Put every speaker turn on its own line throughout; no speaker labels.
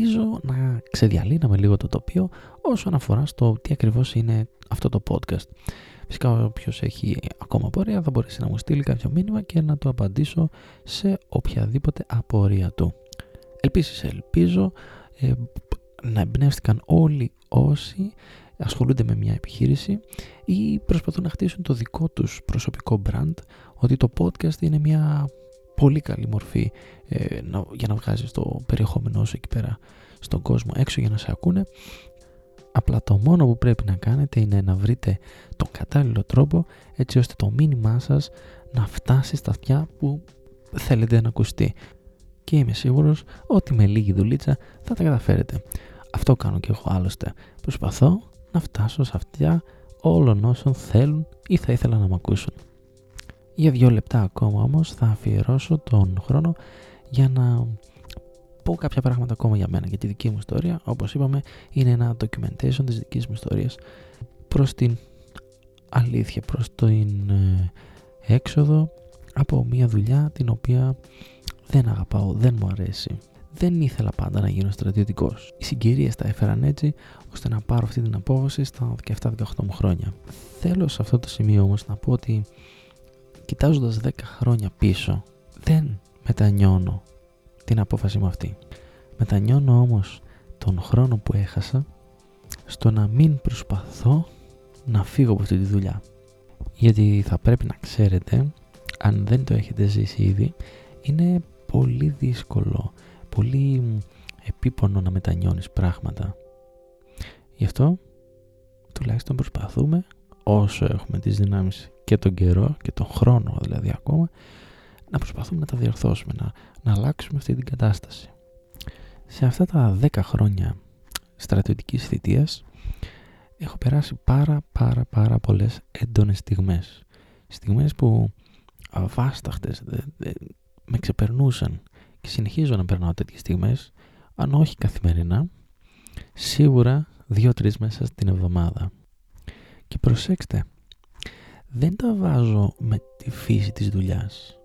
ελπίζω να ξεδιαλύναμε λίγο το τοπίο όσον αφορά στο τι ακριβώς είναι αυτό το podcast. Φυσικά όποιος έχει ακόμα απορία θα μπορέσει να μου στείλει κάποιο μήνυμα και να το απαντήσω σε οποιαδήποτε απορία του. Επίσης ελπίζω ε, να εμπνεύστηκαν όλοι όσοι ασχολούνται με μια επιχείρηση ή προσπαθούν να χτίσουν το δικό τους προσωπικό brand ότι το podcast είναι μια πολύ καλή μορφή ε, για να βγάζεις το περιεχόμενό σου εκεί πέρα στον κόσμο έξω για να σε ακούνε. Απλά το μόνο που πρέπει να κάνετε είναι να βρείτε τον κατάλληλο τρόπο έτσι ώστε το μήνυμά σας να φτάσει στα αυτιά που θέλετε να ακουστεί. Και είμαι σίγουρος ότι με λίγη δουλίτσα θα τα καταφέρετε. Αυτό κάνω και εγώ άλλωστε. Προσπαθώ να φτάσω σε αυτιά όλων όσων θέλουν ή θα ήθελα να με ακούσουν για δύο λεπτά ακόμα όμως θα αφιερώσω τον χρόνο για να πω κάποια πράγματα ακόμα για μένα, για τη δική μου ιστορία. Όπως είπαμε είναι ένα documentation της δικής μου ιστορίας προς την αλήθεια, προς την ε, έξοδο από μια δουλειά την οποία δεν αγαπάω, δεν μου αρέσει. Δεν ήθελα πάντα να γίνω στρατιωτικός. Οι συγκυρίες τα έφεραν έτσι ώστε να πάρω αυτή την απόφαση στα 17-18 μου χρόνια. Θέλω σε αυτό το σημείο όμως να πω ότι κοιτάζοντας 10 χρόνια πίσω δεν μετανιώνω την απόφαση μου αυτή. Μετανιώνω όμως τον χρόνο που έχασα στο να μην προσπαθώ να φύγω από αυτή τη δουλειά. Γιατί θα πρέπει να ξέρετε, αν δεν το έχετε ζήσει ήδη, είναι πολύ δύσκολο, πολύ επίπονο να μετανιώνεις πράγματα. Γι' αυτό τουλάχιστον προσπαθούμε όσο έχουμε τις δυνάμεις και τον καιρό και τον χρόνο δηλαδή ακόμα να προσπαθούμε να τα διορθώσουμε, να, να αλλάξουμε αυτή την κατάσταση. Σε αυτά τα 10 χρόνια στρατιωτικής θητείας έχω περάσει πάρα πάρα πάρα πολλές έντονες στιγμές. Στιγμές που αβάσταχτες με ξεπερνούσαν και συνεχίζω να περνάω τέτοιες στιγμές αν όχι καθημερινά σίγουρα δύο-τρεις μέσα στην εβδομάδα. Και προσέξτε, δεν τα βάζω με τη φύση της δουλειάς.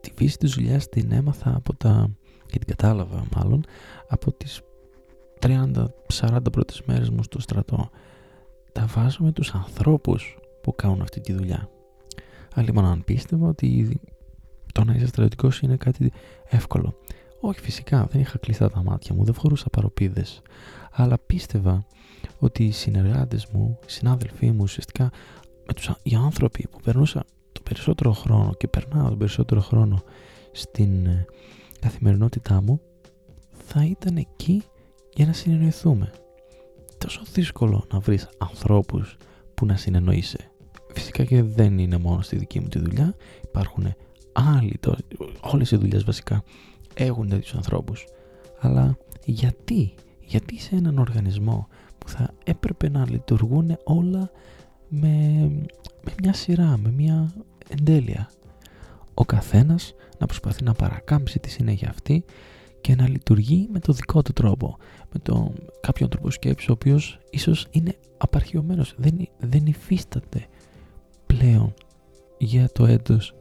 Τη φύση της δουλειάς την έμαθα από τα, και την κατάλαβα μάλλον, από τις 30-40 πρώτες μέρες μου στο στρατό. Τα βάζω με τους ανθρώπους που κάνουν αυτή τη δουλειά. Άλλη μόνο αν πίστευα ότι το να είσαι στρατιωτικός είναι κάτι εύκολο. Όχι φυσικά, δεν είχα κλειστά τα μάτια μου, δεν φορούσα παροπίδες. Αλλά πίστευα ότι οι συνεργάτες μου, οι συνάδελφοί μου ουσιαστικά με τους, οι άνθρωποι που περνούσα το περισσότερο χρόνο και περνάω τον περισσότερο χρόνο στην ε, καθημερινότητά μου θα ήταν εκεί για να συνεννοηθούμε. Τόσο δύσκολο να βρεις ανθρώπους που να συνεννοείσαι. Φυσικά και δεν είναι μόνο στη δική μου τη δουλειά. Υπάρχουν άλλοι, το, όλες οι δουλειές βασικά έχουν τέτοιους ανθρώπους. Αλλά γιατί, γιατί σε έναν οργανισμό που θα έπρεπε να λειτουργούν όλα με, με μια σειρά, με μια εντέλεια. Ο καθένας να προσπαθεί να παρακάμψει τη συνέχεια αυτή και να λειτουργεί με το δικό του τρόπο. Με το κάποιον τρόπο σκέψη ο οποίος ίσως είναι απαρχιωμένος, δεν, δεν υφίσταται πλέον για το έτος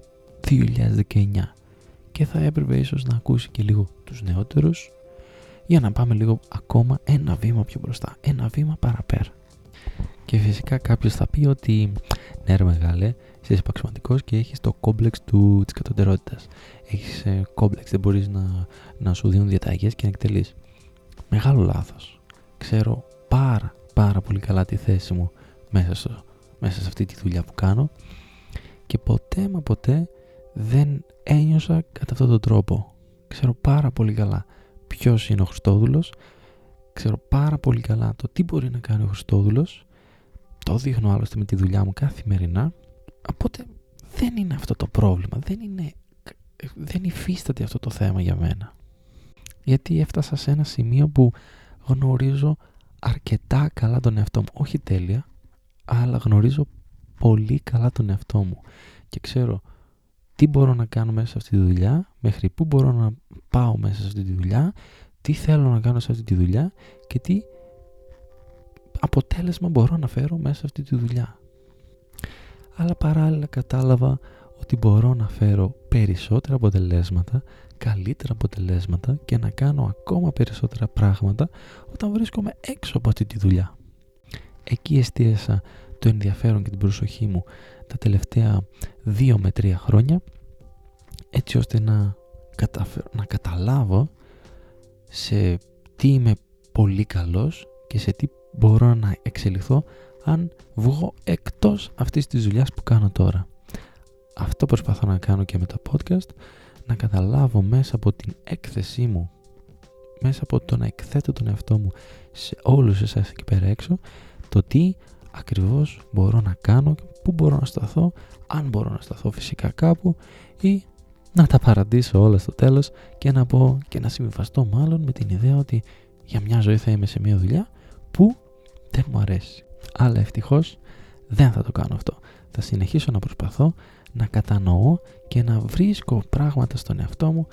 2019 και θα έπρεπε ίσως να ακούσει και λίγο τους νεότερους για να πάμε λίγο ακόμα ένα βήμα πιο μπροστά, ένα βήμα παραπέρα. Και φυσικά κάποιος θα πει ότι ναι ρε μεγάλε, είσαι επαξιωματικός και έχεις το κόμπλεξ του, της κατωτερότητας. Έχεις ε, κόμπλεξ, δεν μπορείς να, να σου δίνουν διαταγές και να εκτελείς. Μεγάλο λάθος. Ξέρω πάρα πάρα πολύ καλά τη θέση μου μέσα, μέσα σε αυτή τη δουλειά που κάνω και ποτέ μα ποτέ δεν ένιωσα κατά αυτόν τον τρόπο. Ξέρω πάρα πολύ καλά ποιος είναι ο Χριστόδουλος, ξέρω πάρα πολύ καλά το τι μπορεί να κάνει ο Χριστόδουλος το δείχνω άλλωστε με τη δουλειά μου καθημερινά. Οπότε δεν είναι αυτό το πρόβλημα. Δεν είναι. Δεν υφίσταται αυτό το θέμα για μένα. Γιατί έφτασα σε ένα σημείο που γνωρίζω αρκετά καλά τον εαυτό μου. Όχι τέλεια, αλλά γνωρίζω πολύ καλά τον εαυτό μου. Και ξέρω τι μπορώ να κάνω μέσα σε αυτή τη δουλειά, μέχρι πού μπορώ να πάω μέσα σε αυτή τη δουλειά, τι θέλω να κάνω σε αυτή τη δουλειά και τι αποτέλεσμα μπορώ να φέρω μέσα σε αυτή τη δουλειά. Αλλά παράλληλα κατάλαβα ότι μπορώ να φέρω περισσότερα αποτελέσματα καλύτερα αποτελέσματα και να κάνω ακόμα περισσότερα πράγματα όταν βρίσκομαι έξω από αυτή τη δουλειά. Εκεί εστίασα το ενδιαφέρον και την προσοχή μου τα τελευταία δύο με τρία χρόνια έτσι ώστε να, να καταλάβω σε τι είμαι πολύ καλός και σε τι μπορώ να εξελιχθώ αν βγω εκτός αυτής της δουλειάς που κάνω τώρα. Αυτό προσπαθώ να κάνω και με το podcast, να καταλάβω μέσα από την έκθεσή μου, μέσα από το να εκθέτω τον εαυτό μου σε όλους εσάς εκεί πέρα έξω, το τι ακριβώς μπορώ να κάνω, πού μπορώ να σταθώ, αν μπορώ να σταθώ φυσικά κάπου ή να τα παραντήσω όλα στο τέλος και να πω και να συμβιβαστώ μάλλον με την ιδέα ότι για μια ζωή θα είμαι σε μια δουλειά που δεν μου αρέσει. Αλλά ευτυχώς δεν θα το κάνω αυτό. Θα συνεχίσω να προσπαθώ να κατανοώ και να βρίσκω πράγματα στον εαυτό μου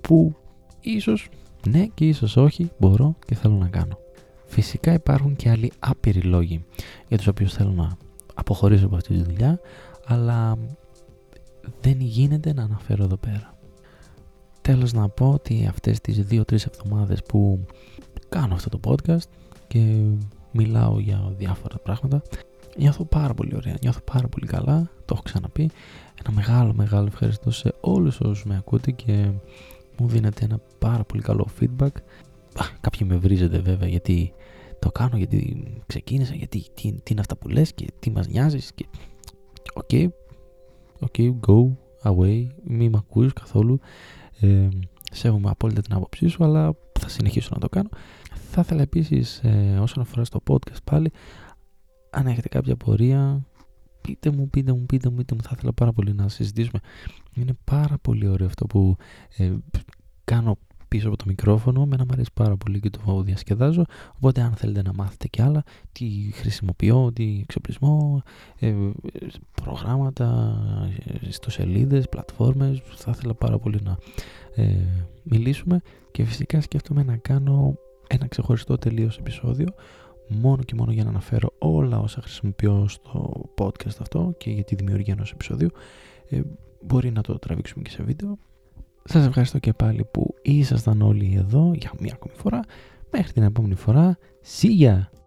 που ίσως ναι και ίσως όχι μπορώ και θέλω να κάνω. Φυσικά υπάρχουν και άλλοι άπειροι λόγοι για τους οποίους θέλω να αποχωρήσω από αυτή τη δουλειά αλλά δεν γίνεται να αναφέρω εδώ πέρα. Τέλος να πω ότι αυτές τις 2-3 εβδομάδες που κάνω αυτό το podcast και μιλάω για διάφορα πράγματα νιώθω πάρα πολύ ωραία, νιώθω πάρα πολύ καλά, το έχω ξαναπεί ένα μεγάλο μεγάλο ευχαριστώ σε όλους όσους με ακούτε και μου δίνετε ένα πάρα πολύ καλό feedback κάποιοι με βρίζετε βέβαια γιατί το κάνω, γιατί ξεκίνησα, γιατί τι, τι είναι αυτά που λες και τι μας νοιάζεις και ok, okay, ok, go away, μη με ακούεις καθόλου. Ε, σέβομαι απόλυτα την άποψή σου, αλλά θα συνεχίσω να το κάνω. Θα ήθελα επίσης, ε, όσον αφορά στο podcast πάλι, αν έχετε κάποια απορία, πείτε μου, πείτε μου, πείτε μου, πείτε μου, θα ήθελα πάρα πολύ να συζητήσουμε. Είναι πάρα πολύ ωραίο αυτό που ε, κάνω πίσω από το μικρόφωνο. Μένα μου αρέσει πάρα πολύ και το διασκεδάζω. Οπότε, αν θέλετε να μάθετε κι άλλα, τι χρησιμοποιώ, τι εξοπλισμό, ε, προγράμματα, ιστοσελίδες, πλατφόρμες, θα ήθελα πάρα πολύ να ε, μιλήσουμε. Και φυσικά σκέφτομαι να κάνω ένα ξεχωριστό τελείως επεισόδιο μόνο και μόνο για να αναφέρω όλα όσα χρησιμοποιώ στο podcast αυτό και για τη δημιουργία ενός επεισόδιου ε, μπορεί να το τραβήξουμε και σε βίντεο σας ευχαριστώ και πάλι που ήσασταν όλοι εδώ για μία ακόμη φορά. Μέχρι την επόμενη φορά. See ya!